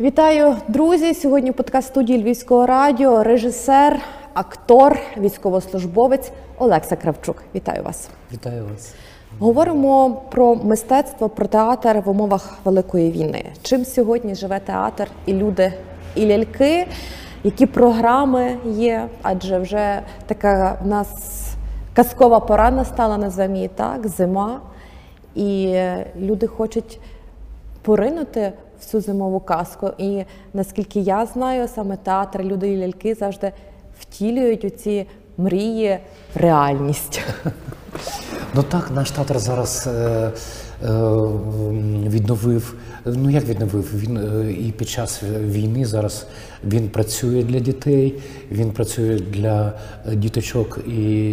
Вітаю, друзі! Сьогодні в подкаст студії Львівського радіо, режисер, актор, військовослужбовець Олекса Кравчук. Вітаю вас! Вітаю вас. Говоримо про мистецтво, про театр в умовах великої війни. Чим сьогодні живе театр і люди, і ляльки, які програми є? Адже вже така в нас казкова пора настала на землі, так, зима, і люди хочуть поринути в цю зимову казку. І наскільки я знаю, саме театр, люди і ляльки завжди втілюють у ці мрії в реальність. Ну так, наш театр зараз е, відновив. Ну як відновив? Він е, і під час війни зараз він працює для дітей, він працює для діточок,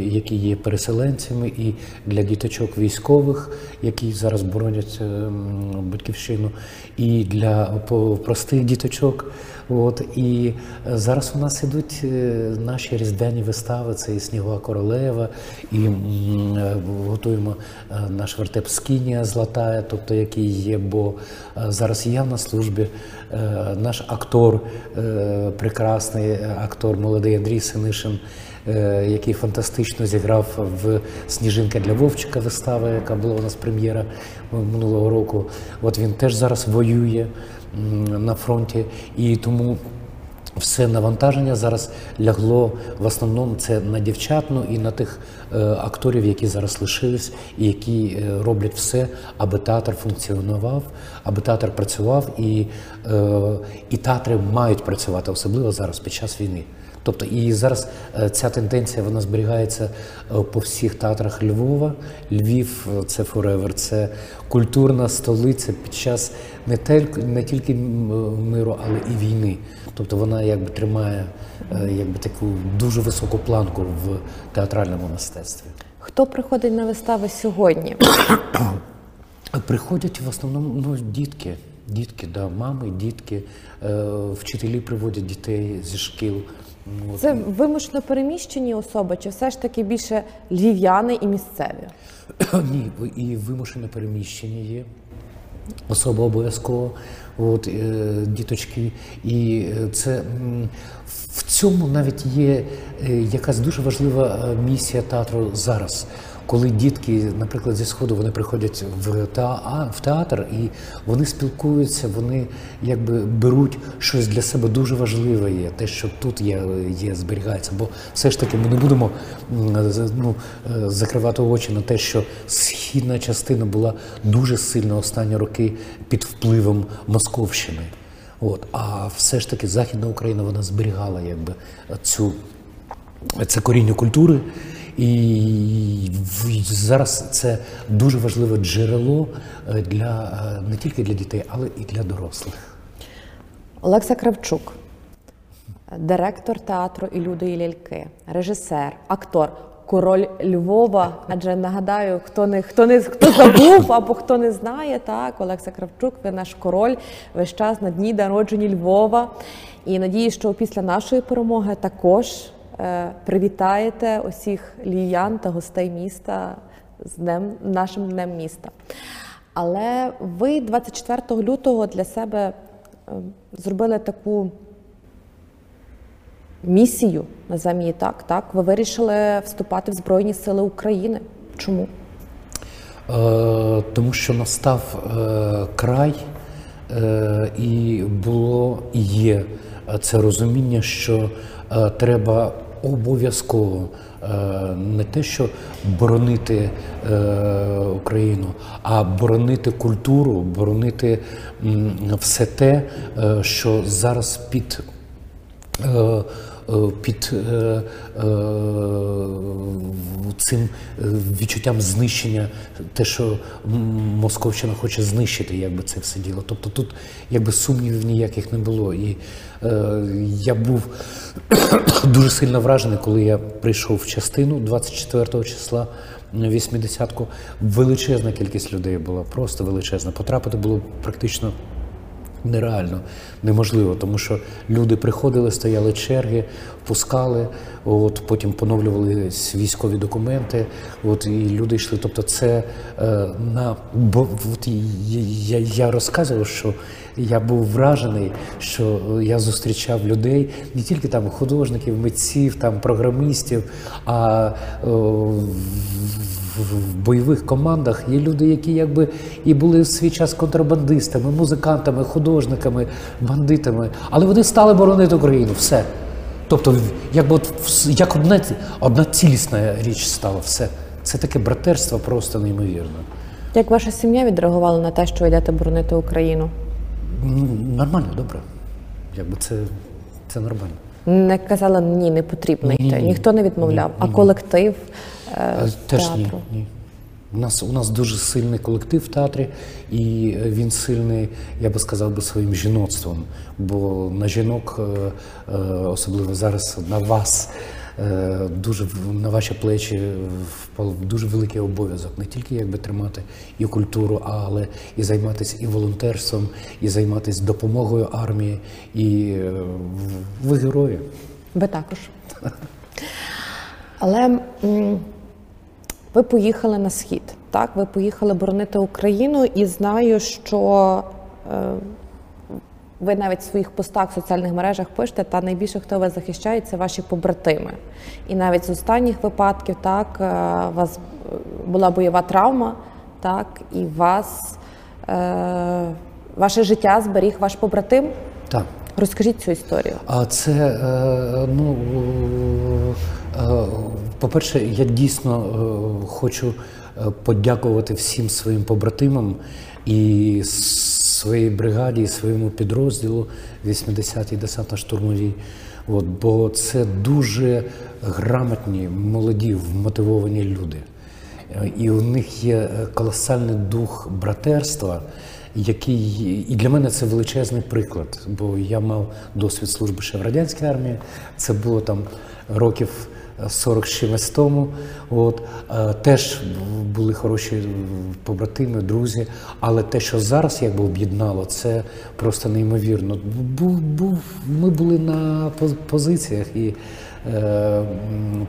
які є переселенцями, і для діточок військових, які зараз боронять е, батьківщину, і для простих діточок. От і е, зараз у нас ідуть е, наші різдвяні вистави. Це і Снігова королева, і е, готуємо е, наш вертеп Скінія Златая, тобто який є, бо е, зараз я на службі. Е, Наш актор, е, прекрасний актор, молодий Андрій Синишин, який фантастично зіграв в Сніжинка для Вовчика вистава, яка була у нас прем'єра минулого року. От він теж зараз воює на фронті, і тому все навантаження зараз лягло в основному це на дівчатну і на тих е, акторів, які зараз лишились, і які е, роблять все, аби театр функціонував, аби театр працював, і, е, і театри мають працювати, особливо зараз під час війни. Тобто і зараз е, ця тенденція вона зберігається е, по всіх театрах Львова. Львів е, це форевер, це культурна столиця під час не тільки не тільки миру, але і війни. Тобто вона якби тримає якби таку дуже високу планку в театральному мистецтві. Хто приходить на вистави сьогодні? Приходять в основному ну, дітки, дітки, да, мами, дітки, вчителі приводять дітей зі шкіл. Ну. Це вимушено переміщені особи, чи все ж таки більше львів'яни і місцеві? Ні, і вимушено переміщені є. Особа обов'язково, от, е, діточки. І е, це в цьому навіть є е, якась дуже важлива е, місія театру зараз. Коли дітки, наприклад, зі сходу вони приходять в театр, в театр і вони спілкуються, вони якби беруть щось для себе дуже важливе те, що тут є, є зберігається. Бо все ж таки ми не будемо ну, е, закривати очі на те, що східна частина була дуже сильно останні роки під впливом Московщини. От, а все ж таки Західна Україна вона зберігала якби цю це коріння культури. І зараз це дуже важливе джерело е, для е, не тільки для дітей, але і для дорослих. Олекса Кравчук, директор театру і люди і ляльки, режисер, актор, король Львова. Адже нагадаю, хто не хто не хто забув або хто не знає, так Олекса Кравчук, ви наш король весь час на дні народження Львова. І надію, що після нашої перемоги також е, привітаєте усіх львів'ян та гостей міста з днем нашим днем міста. Але ви 24 лютого для себе е, зробили таку місію, називаємо її так, так. Ви вирішили вступати в Збройні Сили України. Чому? Е, тому що настав е, край, е, і було і є це розуміння, що е, треба обов'язково е, не те, що боронити е, Україну, а боронити культуру, боронити м, все те, е, що зараз під е, під е, е, цим е, відчуттям знищення, те, що Московщина хоче знищити, якби це все діло. Тобто тут якби сумнівів ніяких не було. І е, я був дуже сильно вражений, коли я прийшов в частину 24 числа. 80-ку величезна кількість людей була, просто величезна. Потрапити було практично Нереально, неможливо, тому що люди приходили, стояли черги, пускали, от потім поновлювалися військові документи. От і люди йшли. Тобто, це е, на бо от я, я розказував, що я був вражений, що я зустрічав людей не тільки там художників, митців, там програмістів, а е, в- бойових командах є люди, які якби і були в свій час контрабандистами, музикантами, художниками, бандитами, але вони стали боронити Україну. Все. Тобто, якби от як одна, одна цілісна річ стала все. Це таке братерство просто неймовірно. Як ваша сім'я відреагувала на те, що йдете боронити Україну? Ну, Нормально, добре. Якби це, це нормально. Не казала ні, не потрібно йти. Ні-ні-ні. Ніхто не відмовляв. А колектив е, Е, Теж ні, театру? ні. У нас, у нас дуже сильний колектив в театрі, і е, він сильний, я би сказав би, своїм жіноцтвом. Бо на жінок, е, е, особливо зараз на вас, е, дуже на ваші плечі впав дуже великий обов'язок. Не тільки якби тримати і культуру, але і займатися і волонтерством, і займатися допомогою армії. І е, ви герої. Ви також. Але ви поїхали на схід, так? Ви поїхали боронити Україну, і знаю, що е, ви навіть в своїх постах в соціальних мережах пишете, та найбільше хто вас захищає, це ваші побратими. І навіть з останніх випадків, так, е, у вас е, була бойова травма, так, і вас, е, ваше життя зберіг ваш побратим. Так. Розкажіть цю історію. А це е, ну по-перше, я дійсно е, хочу е, подякувати всім своїм побратимам і своїй бригаді, і своєму підрозділу 80-й десантно-штурмовій. От, бо це дуже грамотні, молоді, вмотивовані люди. І у них є колосальний дух братерства, який і для мене це величезний приклад. Бо я мав досвід служби ще в радянській армії. Це було там років 40 з чимось тому. От Е, теж були хороші побратими, друзі. Але те, що зараз якби об'єднало, це просто неймовірно. Був, був, ми були на позиціях і е,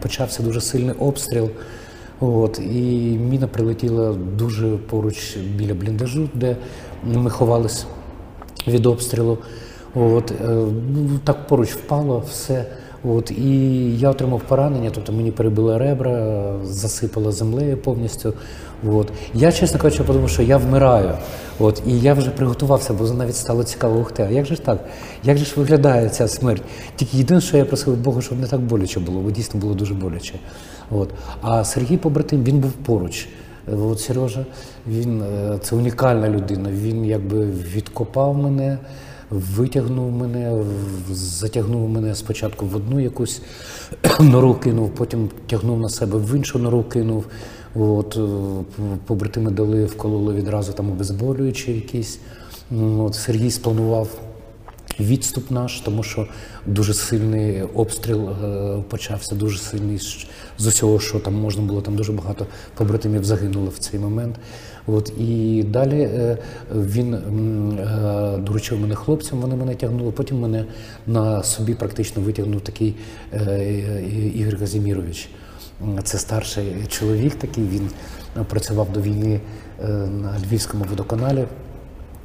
почався дуже сильний обстріл. От, і міна прилетіла дуже поруч біля бліндажу, де ми ховались від обстрілу. От, е, так поруч впало все. От, і я отримав поранення, тобто мені перебили ребра, засипало землею повністю. От. Я, чесно кажучи, подумав, що я вмираю. От, і я вже приготувався, бо навіть стало цікаво, ух ти, а як же ж так? Як же ж виглядає ця смерть? Тільки єдине, що я просив Бога, щоб не так боляче було, бо дійсно було дуже боляче. От. А Сергій побратим, він був поруч. От Сережа, він е, це унікальна людина. Він якби відкопав мене, витягнув мене, затягнув мене спочатку в одну якусь нору кинув, потім тягнув на себе в іншу нору кинув. От, е, побратими дали, вкололи відразу там обезболюючі якісь. От, Сергій спланував відступ наш, тому що дуже сильний обстріл е, почався, дуже сильний з, усього, що там можна було. Там дуже багато побратимів загинуло в цей момент. От і далі е, він е, доручив мене хлопцям, вони мене тягнули. Потім мене на собі практично витягнув такий е, Ігор Казімірович. Це старший чоловік такий. Він працював до війни на Львівському водоканалі.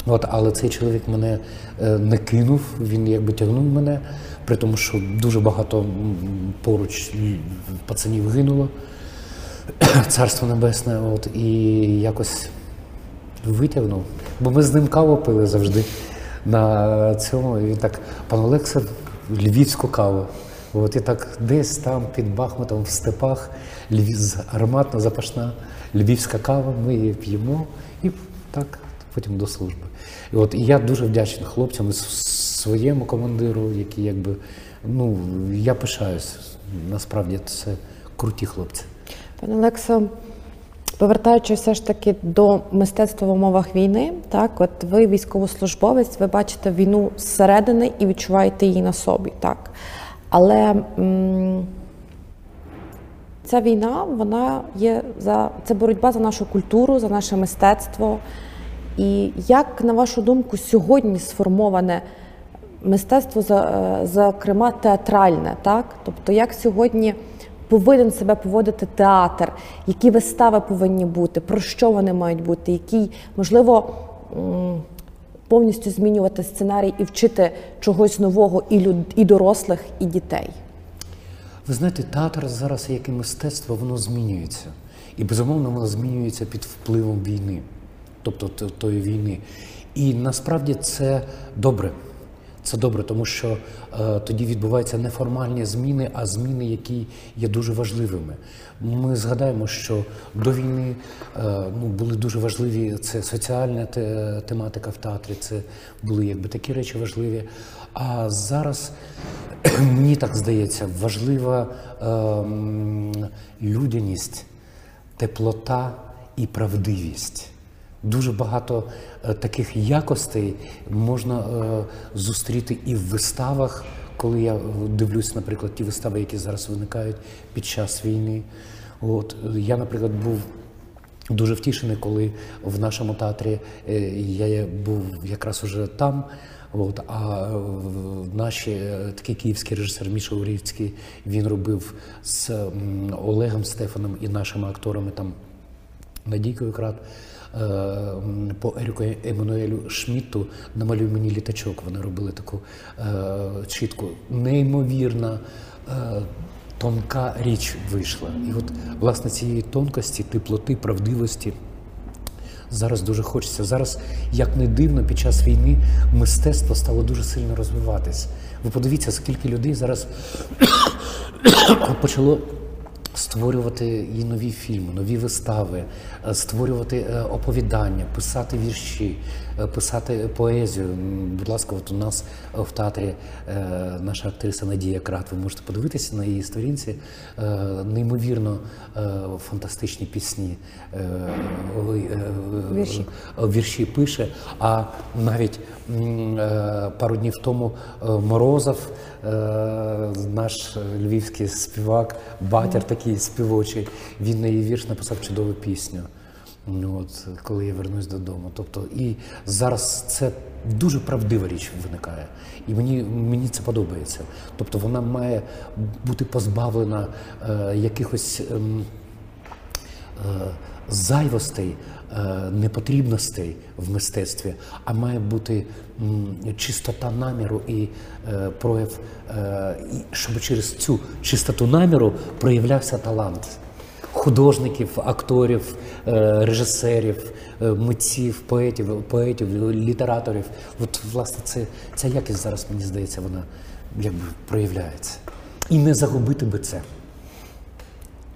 От, але цей чоловік мене не кинув, він якби тягнув мене, при тому, що дуже багато поруч пацанів гинуло. Царство Небесне, от, і якось витягнув. Бо ми з ним каву пили завжди на цьому. І він так, пан Олекса, львівську каву. От і так десь там під Бахмутом в степах, ароматна, запашна львівська кава, ми її п'ємо і так потім до служби. І от і я дуже вдячний хлопцям і своєму командиру, який якби, ну, я пишаюсь. Насправді це круті хлопці. Пане Олексо, повертаючись все ж таки до мистецтва в умовах війни, так, от ви військовослужбовець, ви бачите війну зсередини і відчуваєте її на собі, так. Але м, ця війна, вона є за це боротьба за нашу культуру, за наше мистецтво. І як, на вашу думку, сьогодні сформоване мистецтво, е, зокрема театральне, так? Тобто, як сьогодні повинен себе поводити театр, які вистави повинні бути, про що вони мають бути, який, можливо, повністю змінювати сценарій і вчити чогось нового і, люд, і дорослих, і дітей. Ви знаєте, театр зараз, як і мистецтво, воно змінюється. І безумовно воно змінюється під впливом війни, тобто тої війни. І насправді це добре. Це добре, тому що е, тоді відбуваються не формальні зміни, а зміни, які є дуже важливими. Ми згадаємо, що до війни е, ну, були дуже важливі це соціальна те- тематика в театрі, це були якби такі речі важливі. А зараз мені так здається, важлива е, людяність, теплота і правдивість. Дуже багато е, таких якостей можна е, зустріти і в виставах, коли я е, дивлюсь, наприклад, ті вистави, які зараз виникають під час війни. От я, наприклад, був дуже втішений, коли в нашому театрі я був якраз уже там. От, а наші такий київський режисер Міша Урівський він робив з Олегом Стефаном і нашими акторами там Надійкою Крат. Е, По Еріку Еммануелю Шмідту намалюй мені літачок. Вони робили таку е, чітку, неймовірна, е, тонка річ вийшла. І от власне цієї тонкості, теплоти, правдивості. Зараз дуже хочеться. Зараз, як не дивно, під час війни мистецтво стало дуже сильно розвиватись. Ви подивіться, скільки людей зараз почало створювати і нові фільми, нові вистави, е, створювати е, оповідання, писати вірші, писати поезію. Будь ласка, от у нас е, в театрі е, наша актриса Надія Крат. Ви можете подивитися на її сторінці. е, Неймовірно фантастичні пісні. Вірші. вірші пише. А навіть пару днів тому Морозов, наш львівський співак, батір такий співочий, він на її вірш написав чудову пісню. Ну, От, коли я вернусь додому. Тобто, і зараз це дуже правдива річ виникає. І мені, мені це подобається. Тобто вона має бути позбавлена е, якихось. ем, е, зайвостей, е, непотрібностей в мистецтві, а має бути чистота наміру і е, прояв, е, щоб через цю чистоту наміру проявлявся талант художників, акторів, е, режисерів, е, митців, поетів, поетів, літераторів. От власне це, ця якість зараз, мені здається, вона якби проявляється. І не загубити би це.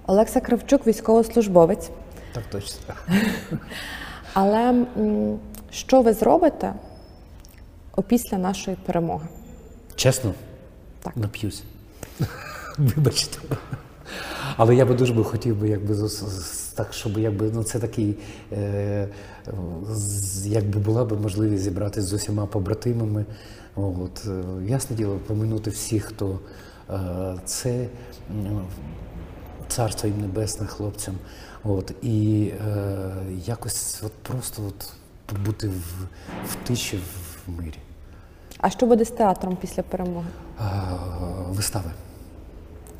Олекса Кравчук, військовослужбовець. Так точно. Але що ви зробите опісля нашої перемоги? Чесно? Так. Нап'юсь. Вибачте. Але я би дуже би хотів би, якби так, щоб якби ну це такий, е, якби була б можливість зібратися з усіма побратимами. От, е, ясне діло, поминути всіх, хто е, це царство їм небесне хлопцям. От, і е, якось от просто от, побути в, в тиші, в мирі. А що буде з театром після перемоги? А, вистави.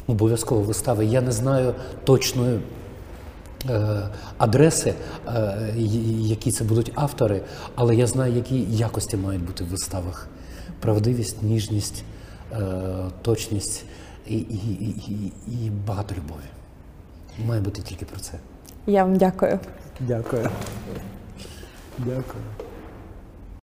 Обов'язково вистави. Я не знаю точної е, адреси, е, які це будуть автори, але я знаю, які якості мають бути в виставах: правдивість, ніжність, е, точність і, і, і, і, і багато любові. Має бути тільки про це. Я вам дякую. Дякую. Дякую.